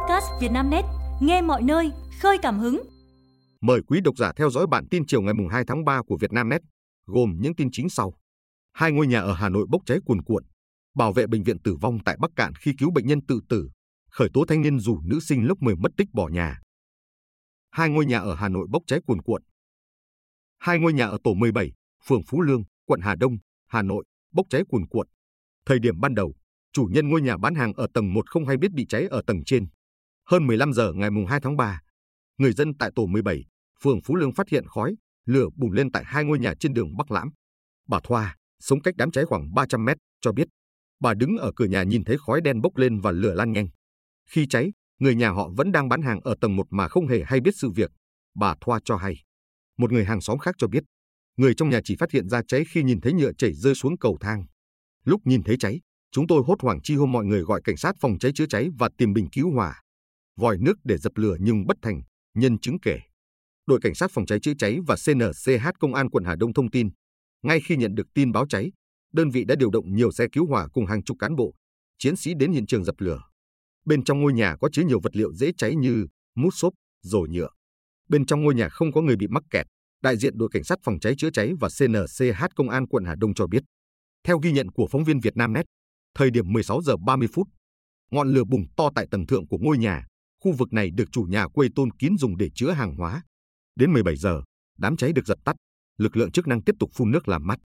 podcast Vietnamnet, nghe mọi nơi, khơi cảm hứng. Mời quý độc giả theo dõi bản tin chiều ngày 2 tháng 3 của Vietnamnet, gồm những tin chính sau. Hai ngôi nhà ở Hà Nội bốc cháy cuồn cuộn, bảo vệ bệnh viện tử vong tại Bắc Cạn khi cứu bệnh nhân tự tử, khởi tố thanh niên rủ nữ sinh lớp 10 mất tích bỏ nhà. Hai ngôi nhà ở Hà Nội bốc cháy cuồn cuộn. Hai ngôi nhà ở tổ 17, phường Phú Lương, quận Hà Đông, Hà Nội bốc cháy cuồn cuộn. Thời điểm ban đầu, chủ nhân ngôi nhà bán hàng ở tầng 1 không hay biết bị cháy ở tầng trên. Hơn 15 giờ ngày 2 tháng 3, người dân tại tổ 17, phường Phú Lương phát hiện khói, lửa bùng lên tại hai ngôi nhà trên đường Bắc Lãm. Bà Thoa, sống cách đám cháy khoảng 300 mét, cho biết bà đứng ở cửa nhà nhìn thấy khói đen bốc lên và lửa lan nhanh. Khi cháy, người nhà họ vẫn đang bán hàng ở tầng 1 mà không hề hay biết sự việc. Bà Thoa cho hay. Một người hàng xóm khác cho biết, người trong nhà chỉ phát hiện ra cháy khi nhìn thấy nhựa chảy rơi xuống cầu thang. Lúc nhìn thấy cháy, chúng tôi hốt hoảng chi hô mọi người gọi cảnh sát phòng cháy chữa cháy và tìm bình cứu hỏa. Vòi nước để dập lửa nhưng bất thành, nhân chứng kể. Đội cảnh sát phòng cháy chữa cháy và CNCH Công an quận Hà Đông thông tin, ngay khi nhận được tin báo cháy, đơn vị đã điều động nhiều xe cứu hỏa cùng hàng chục cán bộ, chiến sĩ đến hiện trường dập lửa. Bên trong ngôi nhà có chứa nhiều vật liệu dễ cháy như mút xốp, rổ nhựa. Bên trong ngôi nhà không có người bị mắc kẹt. Đại diện đội cảnh sát phòng cháy chữa cháy và CNCH Công an quận Hà Đông cho biết. Theo ghi nhận của phóng viên Vietnamnet, thời điểm 16 giờ 30 phút, ngọn lửa bùng to tại tầng thượng của ngôi nhà. Khu vực này được chủ nhà quây tôn kín dùng để chứa hàng hóa. Đến 17 giờ, đám cháy được dập tắt, lực lượng chức năng tiếp tục phun nước làm mát.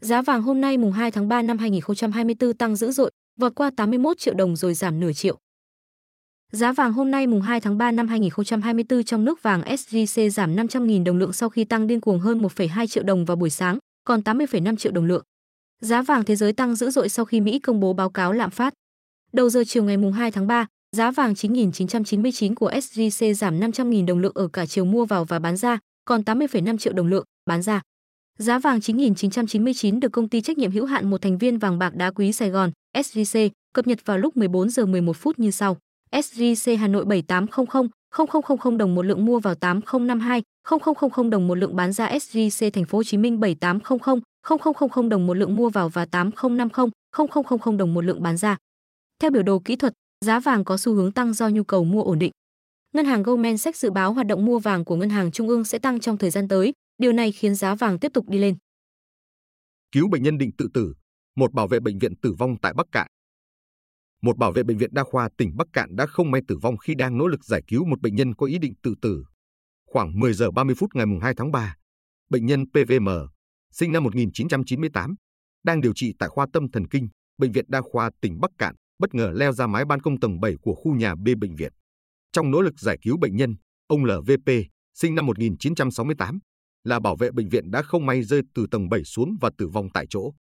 Giá vàng hôm nay mùng 2 tháng 3 năm 2024 tăng dữ dội, vọt qua 81 triệu đồng rồi giảm nửa triệu. Giá vàng hôm nay mùng 2 tháng 3 năm 2024 trong nước vàng SJC giảm 500.000 đồng lượng sau khi tăng điên cuồng hơn 1,2 triệu đồng vào buổi sáng, còn 80,5 triệu đồng lượng. Giá vàng thế giới tăng dữ dội sau khi Mỹ công bố báo cáo lạm phát. Đầu giờ chiều ngày mùng 2 tháng 3, giá vàng 9.999 của SJC giảm 500.000 đồng lượng ở cả chiều mua vào và bán ra, còn 80,5 triệu đồng lượng bán ra. Giá vàng 9.999 được công ty trách nhiệm hữu hạn một thành viên vàng bạc đá quý Sài Gòn SJC cập nhật vào lúc 14 giờ 11 phút như sau. SJC Hà Nội 7800 0000 đồng một lượng mua vào 8052 0000 đồng một lượng bán ra SJC Thành phố Hồ Chí Minh 7800 0000 đồng một lượng mua vào và 8050 0000 đồng một lượng bán ra. Theo biểu đồ kỹ thuật, giá vàng có xu hướng tăng do nhu cầu mua ổn định. Ngân hàng Goldman Sachs dự báo hoạt động mua vàng của ngân hàng trung ương sẽ tăng trong thời gian tới, điều này khiến giá vàng tiếp tục đi lên. Cứu bệnh nhân định tự tử, một bảo vệ bệnh viện tử vong tại Bắc Cạn. Một bảo vệ bệnh viện đa khoa tỉnh Bắc Cạn đã không may tử vong khi đang nỗ lực giải cứu một bệnh nhân có ý định tự tử. Khoảng 10 giờ 30 phút ngày 2 tháng 3, bệnh nhân PVM, sinh năm 1998, đang điều trị tại khoa tâm thần kinh, bệnh viện đa khoa tỉnh Bắc Cạn, bất ngờ leo ra mái ban công tầng 7 của khu nhà B bệnh viện. Trong nỗ lực giải cứu bệnh nhân, ông LVP, sinh năm 1968, là bảo vệ bệnh viện đã không may rơi từ tầng 7 xuống và tử vong tại chỗ.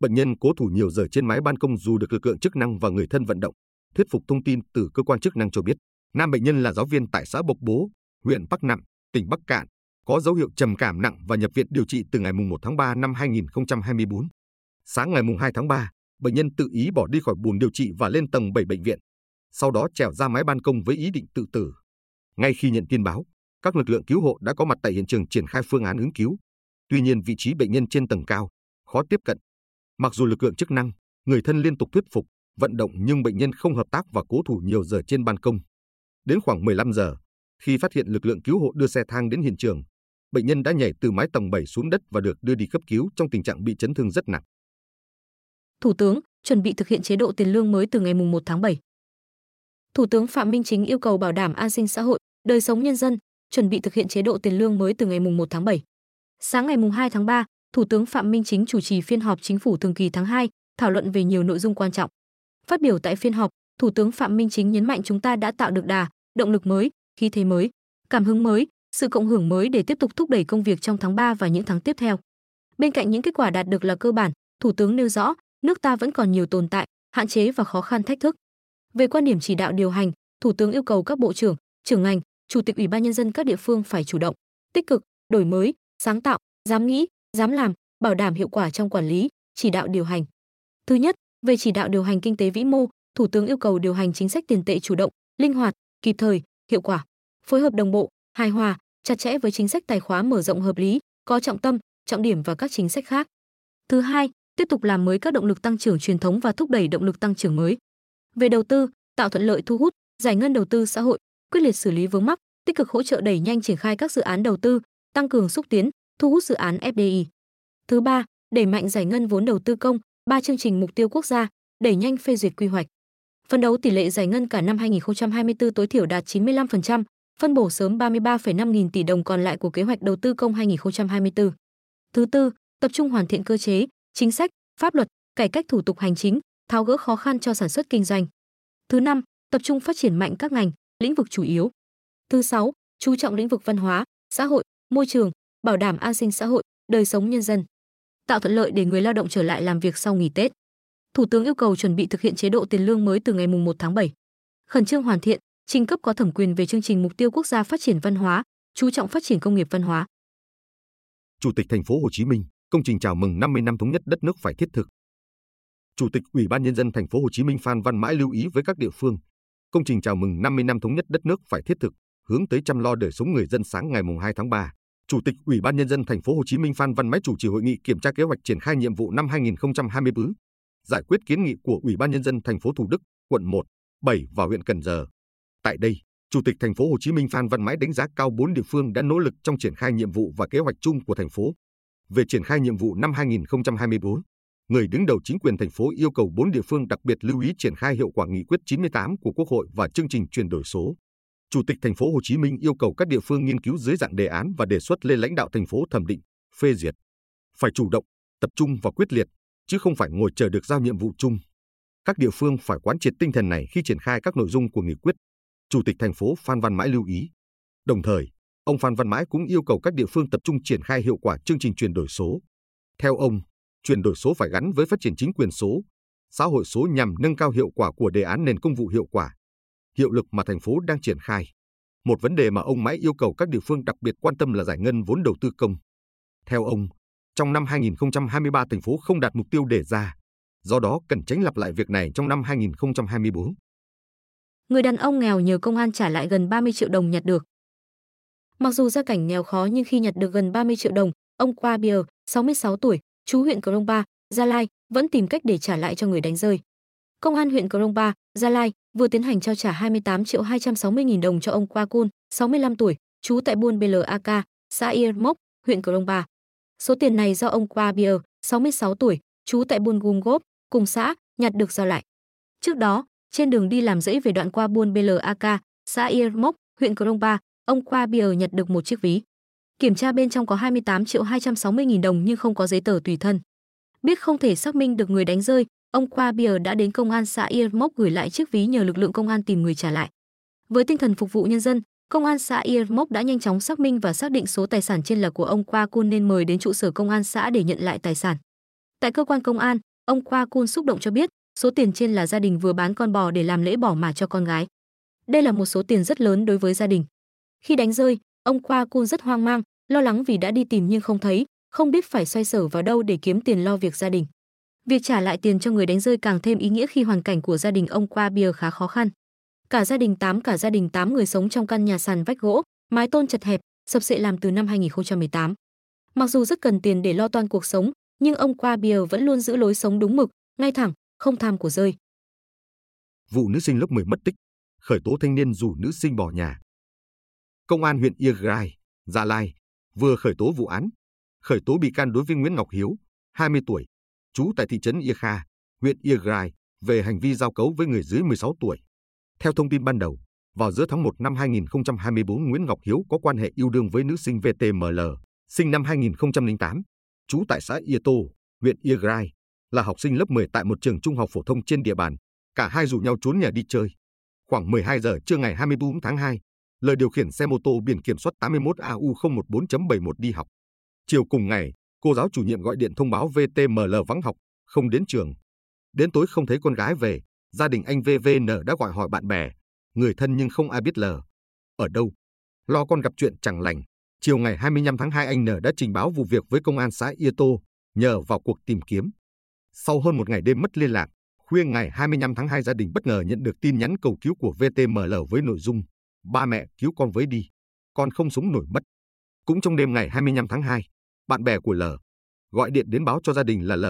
Bệnh nhân cố thủ nhiều giờ trên mái ban công dù được lực lượng chức năng và người thân vận động. Thuyết phục thông tin từ cơ quan chức năng cho biết, nam bệnh nhân là giáo viên tại xã Bộc Bố, huyện Bắc Nẵm, tỉnh Bắc Cạn, có dấu hiệu trầm cảm nặng và nhập viện điều trị từ ngày 1 tháng 3 năm 2024. Sáng ngày 2 tháng 3, bệnh nhân tự ý bỏ đi khỏi buồng điều trị và lên tầng 7 bệnh viện. Sau đó trèo ra mái ban công với ý định tự tử. Ngay khi nhận tin báo, các lực lượng cứu hộ đã có mặt tại hiện trường triển khai phương án ứng cứu. Tuy nhiên vị trí bệnh nhân trên tầng cao, khó tiếp cận. Mặc dù lực lượng chức năng, người thân liên tục thuyết phục, vận động nhưng bệnh nhân không hợp tác và cố thủ nhiều giờ trên ban công. Đến khoảng 15 giờ, khi phát hiện lực lượng cứu hộ đưa xe thang đến hiện trường, bệnh nhân đã nhảy từ mái tầng 7 xuống đất và được đưa đi cấp cứu trong tình trạng bị chấn thương rất nặng. Thủ tướng chuẩn bị thực hiện chế độ tiền lương mới từ ngày 1 tháng 7. Thủ tướng Phạm Minh Chính yêu cầu bảo đảm an sinh xã hội, đời sống nhân dân, chuẩn bị thực hiện chế độ tiền lương mới từ ngày 1 tháng 7. Sáng ngày 2 tháng 3, Thủ tướng Phạm Minh Chính chủ trì phiên họp chính phủ thường kỳ tháng 2, thảo luận về nhiều nội dung quan trọng. Phát biểu tại phiên họp, Thủ tướng Phạm Minh Chính nhấn mạnh chúng ta đã tạo được đà, động lực mới, khí thế mới, cảm hứng mới, sự cộng hưởng mới để tiếp tục thúc đẩy công việc trong tháng 3 và những tháng tiếp theo. Bên cạnh những kết quả đạt được là cơ bản, Thủ tướng nêu rõ, nước ta vẫn còn nhiều tồn tại, hạn chế và khó khăn thách thức. Về quan điểm chỉ đạo điều hành, Thủ tướng yêu cầu các bộ trưởng, trưởng ngành, chủ tịch ủy ban nhân dân các địa phương phải chủ động, tích cực, đổi mới, sáng tạo, dám nghĩ, dám làm, bảo đảm hiệu quả trong quản lý, chỉ đạo điều hành. Thứ nhất, về chỉ đạo điều hành kinh tế vĩ mô, Thủ tướng yêu cầu điều hành chính sách tiền tệ chủ động, linh hoạt, kịp thời, hiệu quả, phối hợp đồng bộ, hài hòa, chặt chẽ với chính sách tài khóa mở rộng hợp lý, có trọng tâm, trọng điểm và các chính sách khác. Thứ hai, tiếp tục làm mới các động lực tăng trưởng truyền thống và thúc đẩy động lực tăng trưởng mới. Về đầu tư, tạo thuận lợi thu hút, giải ngân đầu tư xã hội, quyết liệt xử lý vướng mắc, tích cực hỗ trợ đẩy nhanh triển khai các dự án đầu tư, tăng cường xúc tiến, thu hút dự án FDI. Thứ ba, đẩy mạnh giải ngân vốn đầu tư công, ba chương trình mục tiêu quốc gia, đẩy nhanh phê duyệt quy hoạch. Phấn đấu tỷ lệ giải ngân cả năm 2024 tối thiểu đạt 95%, phân bổ sớm 33,5 nghìn tỷ đồng còn lại của kế hoạch đầu tư công 2024. Thứ tư, tập trung hoàn thiện cơ chế, chính sách, pháp luật, cải cách thủ tục hành chính, tháo gỡ khó khăn cho sản xuất kinh doanh. Thứ năm, tập trung phát triển mạnh các ngành, lĩnh vực chủ yếu. Thứ sáu, chú trọng lĩnh vực văn hóa, xã hội, môi trường, bảo đảm an sinh xã hội, đời sống nhân dân. Tạo thuận lợi để người lao động trở lại làm việc sau nghỉ Tết. Thủ tướng yêu cầu chuẩn bị thực hiện chế độ tiền lương mới từ ngày 1 tháng 7. Khẩn trương hoàn thiện, trình cấp có thẩm quyền về chương trình mục tiêu quốc gia phát triển văn hóa, chú trọng phát triển công nghiệp văn hóa. Chủ tịch thành phố Hồ Chí Minh, công trình chào mừng 50 năm thống nhất đất nước phải thiết thực. Chủ tịch Ủy ban nhân dân thành phố Hồ Chí Minh Phan Văn Mãi lưu ý với các địa phương, công trình chào mừng 50 năm thống nhất đất nước phải thiết thực, hướng tới chăm lo đời sống người dân sáng ngày 2 tháng 3. Chủ tịch Ủy ban nhân dân thành phố Hồ Chí Minh Phan Văn Mãi chủ trì hội nghị kiểm tra kế hoạch triển khai nhiệm vụ năm 2024, giải quyết kiến nghị của Ủy ban nhân dân thành phố Thủ Đức, quận 1, 7 và huyện Cần Giờ. Tại đây, Chủ tịch thành phố Hồ Chí Minh Phan Văn Mãi đánh giá cao bốn địa phương đã nỗ lực trong triển khai nhiệm vụ và kế hoạch chung của thành phố. Về triển khai nhiệm vụ năm 2024, người đứng đầu chính quyền thành phố yêu cầu bốn địa phương đặc biệt lưu ý triển khai hiệu quả nghị quyết 98 của Quốc hội và chương trình chuyển đổi số. Chủ tịch thành phố Hồ Chí Minh yêu cầu các địa phương nghiên cứu dưới dạng đề án và đề xuất lên lãnh đạo thành phố thẩm định, phê duyệt. Phải chủ động, tập trung và quyết liệt, chứ không phải ngồi chờ được giao nhiệm vụ chung. Các địa phương phải quán triệt tinh thần này khi triển khai các nội dung của nghị quyết. Chủ tịch thành phố Phan Văn Mãi lưu ý. Đồng thời, ông Phan Văn Mãi cũng yêu cầu các địa phương tập trung triển khai hiệu quả chương trình chuyển đổi số. Theo ông, chuyển đổi số phải gắn với phát triển chính quyền số, xã hội số nhằm nâng cao hiệu quả của đề án nền công vụ hiệu quả, hiệu lực mà thành phố đang triển khai. Một vấn đề mà ông Mãi yêu cầu các địa phương đặc biệt quan tâm là giải ngân vốn đầu tư công. Theo ông, trong năm 2023 thành phố không đạt mục tiêu đề ra, do đó cần tránh lặp lại việc này trong năm 2024. Người đàn ông nghèo nhờ công an trả lại gần 30 triệu đồng nhặt được. Mặc dù gia cảnh nghèo khó nhưng khi nhặt được gần 30 triệu đồng, ông Qua Bier, 66 tuổi, chú huyện Krông Ba, Gia Lai, vẫn tìm cách để trả lại cho người đánh rơi. Công an huyện Krông Ba, Gia Lai vừa tiến hành trao trả 28 triệu 260 nghìn đồng cho ông Qua Cun, 65 tuổi, trú tại buôn BLAK, xã Ir Mốc, huyện Krông Ba. Số tiền này do ông Qua Bier, 66 tuổi, trú tại buôn Gum Gốp, cùng xã, nhặt được giao lại. Trước đó, trên đường đi làm dãy về đoạn qua buôn BLAK, xã Ir Mốc, huyện Krông Ba, ông Qua Bier nhặt được một chiếc ví. Kiểm tra bên trong có 28 triệu 260 nghìn đồng nhưng không có giấy tờ tùy thân. Biết không thể xác minh được người đánh rơi, ông Qua Bier đã đến công an xã Yên Mốc gửi lại chiếc ví nhờ lực lượng công an tìm người trả lại. Với tinh thần phục vụ nhân dân, công an xã Yên Mốc đã nhanh chóng xác minh và xác định số tài sản trên là của ông Qua Kun nên mời đến trụ sở công an xã để nhận lại tài sản. Tại cơ quan công an, ông Qua Kun xúc động cho biết, số tiền trên là gia đình vừa bán con bò để làm lễ bỏ mà cho con gái. Đây là một số tiền rất lớn đối với gia đình. Khi đánh rơi, ông Qua Cun rất hoang mang, lo lắng vì đã đi tìm nhưng không thấy, không biết phải xoay sở vào đâu để kiếm tiền lo việc gia đình. Việc trả lại tiền cho người đánh rơi càng thêm ý nghĩa khi hoàn cảnh của gia đình ông Qua Bia khá khó khăn. Cả gia đình tám cả gia đình tám người sống trong căn nhà sàn vách gỗ, mái tôn chật hẹp, sập sệ làm từ năm 2018. Mặc dù rất cần tiền để lo toan cuộc sống, nhưng ông Qua Bia vẫn luôn giữ lối sống đúng mực, ngay thẳng, không tham của rơi. Vụ nữ sinh lớp 10 mất tích, khởi tố thanh niên dù nữ sinh bỏ nhà. Công an huyện Iagrai, Gia Lai vừa khởi tố vụ án, khởi tố bị can đối với Nguyễn Ngọc Hiếu, 20 tuổi, trú tại thị trấn Ia Kha, huyện Iagrai, về hành vi giao cấu với người dưới 16 tuổi. Theo thông tin ban đầu, vào giữa tháng 1 năm 2024, Nguyễn Ngọc Hiếu có quan hệ yêu đương với nữ sinh VTML, sinh năm 2008, trú tại xã Ia Tô, huyện Iagrai, là học sinh lớp 10 tại một trường trung học phổ thông trên địa bàn. Cả hai rủ nhau trốn nhà đi chơi. Khoảng 12 giờ trưa ngày 24 tháng 2, lời điều khiển xe mô tô biển kiểm soát 81 AU 014.71 đi học. Chiều cùng ngày, cô giáo chủ nhiệm gọi điện thông báo VTML vắng học, không đến trường. Đến tối không thấy con gái về, gia đình anh VVN đã gọi hỏi bạn bè, người thân nhưng không ai biết L. Ở đâu? Lo con gặp chuyện chẳng lành. Chiều ngày 25 tháng 2 anh N đã trình báo vụ việc với công an xã Ia Tô, nhờ vào cuộc tìm kiếm. Sau hơn một ngày đêm mất liên lạc, khuya ngày 25 tháng 2 gia đình bất ngờ nhận được tin nhắn cầu cứu của VTML với nội dung Ba mẹ cứu con với đi, con không sống nổi mất. Cũng trong đêm ngày 25 tháng 2, bạn bè của L gọi điện đến báo cho gia đình là L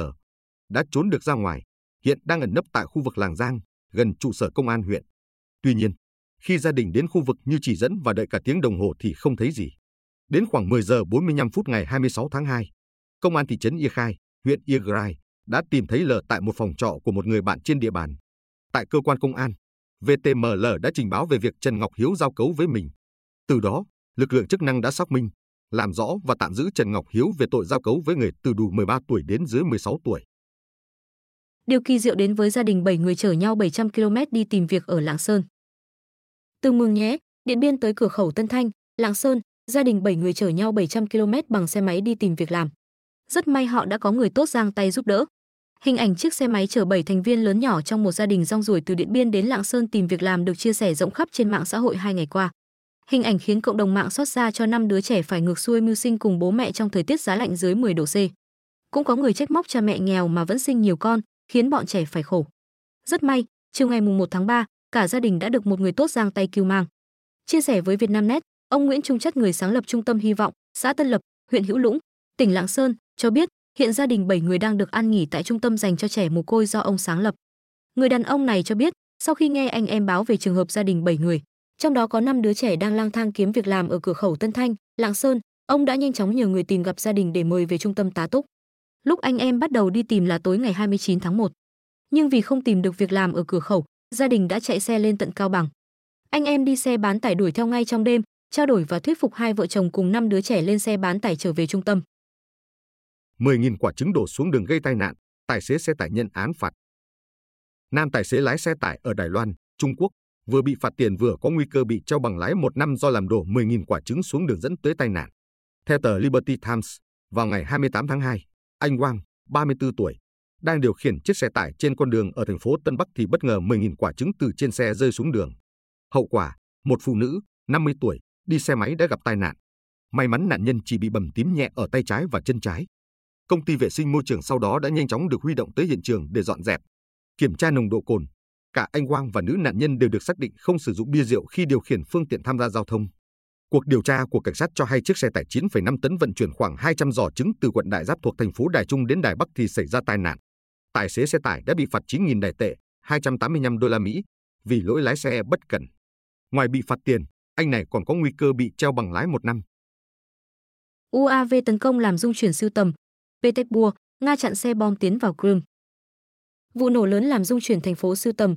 đã trốn được ra ngoài, hiện đang ẩn nấp tại khu vực Làng Giang, gần trụ sở công an huyện. Tuy nhiên, Khi gia đình đến khu vực như chỉ dẫn và đợi cả tiếng đồng hồ thì không thấy gì. Đến khoảng 10 giờ 45 phút ngày 26 tháng 2, công an thị trấn Ia Khai, huyện Iagrai đã tìm thấy L tại một phòng trọ của một người bạn trên địa bàn. Tại cơ quan công an, VTML đã trình báo về việc Trần Ngọc Hiếu giao cấu với mình. Từ đó, lực lượng chức năng đã xác minh, làm rõ và tạm giữ Trần Ngọc Hiếu về tội giao cấu với người từ đủ 13 tuổi đến dưới 16 tuổi. Điều kỳ diệu đến với gia đình 7 người chở nhau 700 km đi tìm việc ở Lạng Sơn. Từ Mường Nhé, Điện Biên tới cửa khẩu Tân Thanh, Lạng Sơn, gia đình 7 người chở nhau 700 km bằng xe máy đi tìm việc làm. Rất may họ đã có người tốt giang tay giúp đỡ. Hình ảnh chiếc xe máy chở 7 thành viên lớn nhỏ trong một gia đình rong ruổi từ Điện Biên đến Lạng Sơn tìm việc làm được chia sẻ rộng khắp trên mạng xã hội hai ngày qua. Hình ảnh khiến cộng đồng mạng xót xa cho năm đứa trẻ phải ngược xuôi mưu sinh cùng bố mẹ trong thời tiết giá lạnh dưới 10 độ C. Cũng có người trách móc cha mẹ nghèo mà vẫn sinh nhiều con, khiến bọn trẻ phải khổ. Rất may, chiều ngày 1 tháng 3, cả gia đình đã được một người tốt giang tay cứu mang. Chia sẻ với Vietnamnet, ông Nguyễn Trung Chất người sáng lập Trung tâm Hy vọng, xã Tân Lập, huyện Hữu Lũng, tỉnh Lạng Sơn, cho biết hiện gia đình 7 người đang được ăn nghỉ tại trung tâm dành cho trẻ mồ côi do ông sáng lập. Người đàn ông này cho biết, sau khi nghe anh em báo về trường hợp gia đình 7 người, trong đó có 5 đứa trẻ đang lang thang kiếm việc làm ở cửa khẩu Tân Thanh, Lạng Sơn, ông đã nhanh chóng nhờ người tìm gặp gia đình để mời về trung tâm tá túc. Lúc anh em bắt đầu đi tìm là tối ngày 29 tháng 1. Nhưng vì không tìm được việc làm ở cửa khẩu, gia đình đã chạy xe lên tận Cao Bằng. Anh em đi xe bán tải đuổi theo ngay trong đêm, trao đổi và thuyết phục hai vợ chồng cùng năm đứa trẻ lên xe bán tải trở về trung tâm. 10.000 quả trứng đổ xuống đường gây tai nạn, tài xế xe tải nhận án phạt. Nam tài xế lái xe tải ở Đài Loan, Trung Quốc, vừa bị phạt tiền vừa có nguy cơ bị treo bằng lái một năm do làm đổ 10.000 quả trứng xuống đường dẫn tới tai nạn. Theo tờ Liberty Times, vào ngày 28 tháng 2, anh Wang, 34 tuổi, đang điều khiển chiếc xe tải trên con đường ở thành phố Tân Bắc thì bất ngờ 10.000 quả trứng từ trên xe rơi xuống đường. Hậu quả, một phụ nữ, 50 tuổi, đi xe máy đã gặp tai nạn. May mắn nạn nhân chỉ bị bầm tím nhẹ ở tay trái và chân trái. Công ty vệ sinh môi trường sau đó đã nhanh chóng được huy động tới hiện trường để dọn dẹp. Kiểm tra nồng độ cồn, cả anh Quang và nữ nạn nhân đều được xác định không sử dụng bia rượu khi điều khiển phương tiện tham gia giao thông. Cuộc điều tra của cảnh sát cho hay chiếc xe tải 9,5 tấn vận chuyển khoảng 200 giò trứng từ quận Đại Giáp thuộc thành phố Đài Trung đến Đài Bắc thì xảy ra tai nạn. Tài xế xe tải đã bị phạt 9.000 đài tệ, 285 đô la Mỹ vì lỗi lái xe bất cẩn. Ngoài bị phạt tiền, anh này còn có nguy cơ bị treo bằng lái một năm. UAV tấn công làm dung chuyển siêu tầm. Petersburg, Nga chặn xe bom tiến vào Crimea. Vụ nổ lớn làm rung chuyển thành phố sưu tầm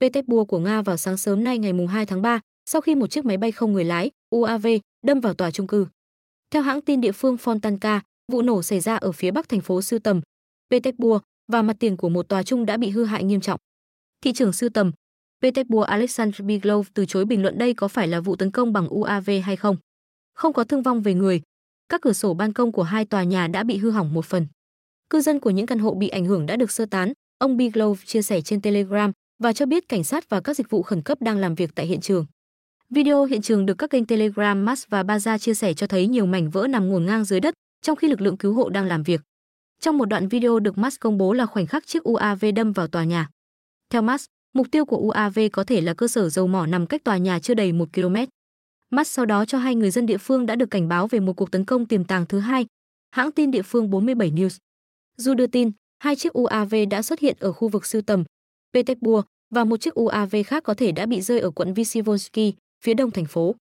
Petersburg của Nga vào sáng sớm nay ngày 2 tháng 3, sau khi một chiếc máy bay không người lái UAV đâm vào tòa trung cư. Theo hãng tin địa phương Fontanka, vụ nổ xảy ra ở phía bắc thành phố sưu tầm Petersburg và mặt tiền của một tòa trung đã bị hư hại nghiêm trọng. Thị trưởng sưu tầm Petersburg Alexander Biglov từ chối bình luận đây có phải là vụ tấn công bằng UAV hay không. Không có thương vong về người. Các cửa sổ ban công của hai tòa nhà đã bị hư hỏng một phần. Cư dân của những căn hộ bị ảnh hưởng đã được sơ tán, ông Biglov chia sẻ trên Telegram và cho biết cảnh sát và các dịch vụ khẩn cấp đang làm việc tại hiện trường. Video hiện trường được các kênh Telegram Max và Baza chia sẻ cho thấy nhiều mảnh vỡ nằm ngổn ngang dưới đất, trong khi lực lượng cứu hộ đang làm việc. Trong một đoạn video được Max công bố là khoảnh khắc chiếc UAV đâm vào tòa nhà. Theo Max, mục tiêu của UAV có thể là cơ sở dầu mỏ nằm cách tòa nhà chưa đầy 1 km. Mắt sau đó cho hay người dân địa phương đã được cảnh báo về một cuộc tấn công tiềm tàng thứ hai. Hãng tin địa phương 47 News. Dù đưa tin, hai chiếc UAV đã xuất hiện ở khu vực sưu tầm Petersburg và một chiếc UAV khác có thể đã bị rơi ở quận Visivonsky, phía đông thành phố.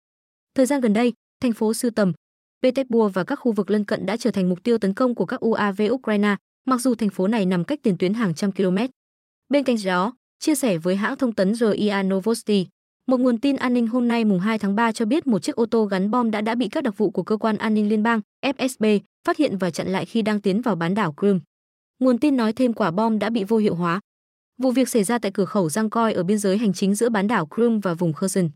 Thời gian gần đây, thành phố Sưu Tầm, Petersburg và các khu vực lân cận đã trở thành mục tiêu tấn công của các UAV Ukraine, mặc dù thành phố này nằm cách tiền tuyến hàng trăm km. Bên cạnh đó, chia sẻ với hãng thông tấn RIA Novosti, một nguồn tin an ninh hôm nay mùng 2 tháng 3 cho biết một chiếc ô tô gắn bom đã đã bị các đặc vụ của cơ quan an ninh liên bang FSB phát hiện và chặn lại khi đang tiến vào bán đảo Crimea. Nguồn tin nói thêm quả bom đã bị vô hiệu hóa. Vụ việc xảy ra tại cửa khẩu Giang Coi ở biên giới hành chính giữa bán đảo Crimea và vùng Kherson.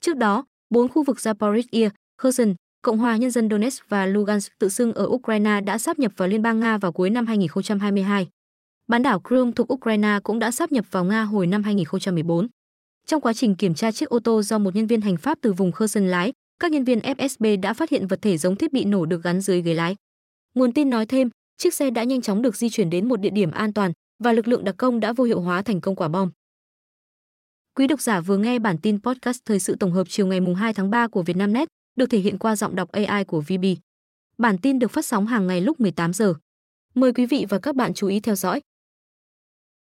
Trước đó, bốn khu vực Zaporizhia, Kherson, Cộng hòa Nhân dân Donetsk và Lugansk tự xưng ở Ukraine đã sáp nhập vào Liên bang Nga vào cuối năm 2022. Bán đảo Crimea thuộc Ukraine cũng đã sáp nhập vào Nga hồi năm 2014. Trong quá trình kiểm tra chiếc ô tô do một nhân viên hành pháp từ vùng Khơ Sơn lái, các nhân viên FSB đã phát hiện vật thể giống thiết bị nổ được gắn dưới ghế lái. Nguồn tin nói thêm, chiếc xe đã nhanh chóng được di chuyển đến một địa điểm an toàn và lực lượng đặc công đã vô hiệu hóa thành công quả bom. Quý độc giả vừa nghe bản tin podcast thời sự tổng hợp chiều ngày 2 tháng 3 của Vietnamnet, được thể hiện qua giọng đọc AI của VB. Bản tin được phát sóng hàng ngày lúc 18 giờ. Mời quý vị và các bạn chú ý theo dõi.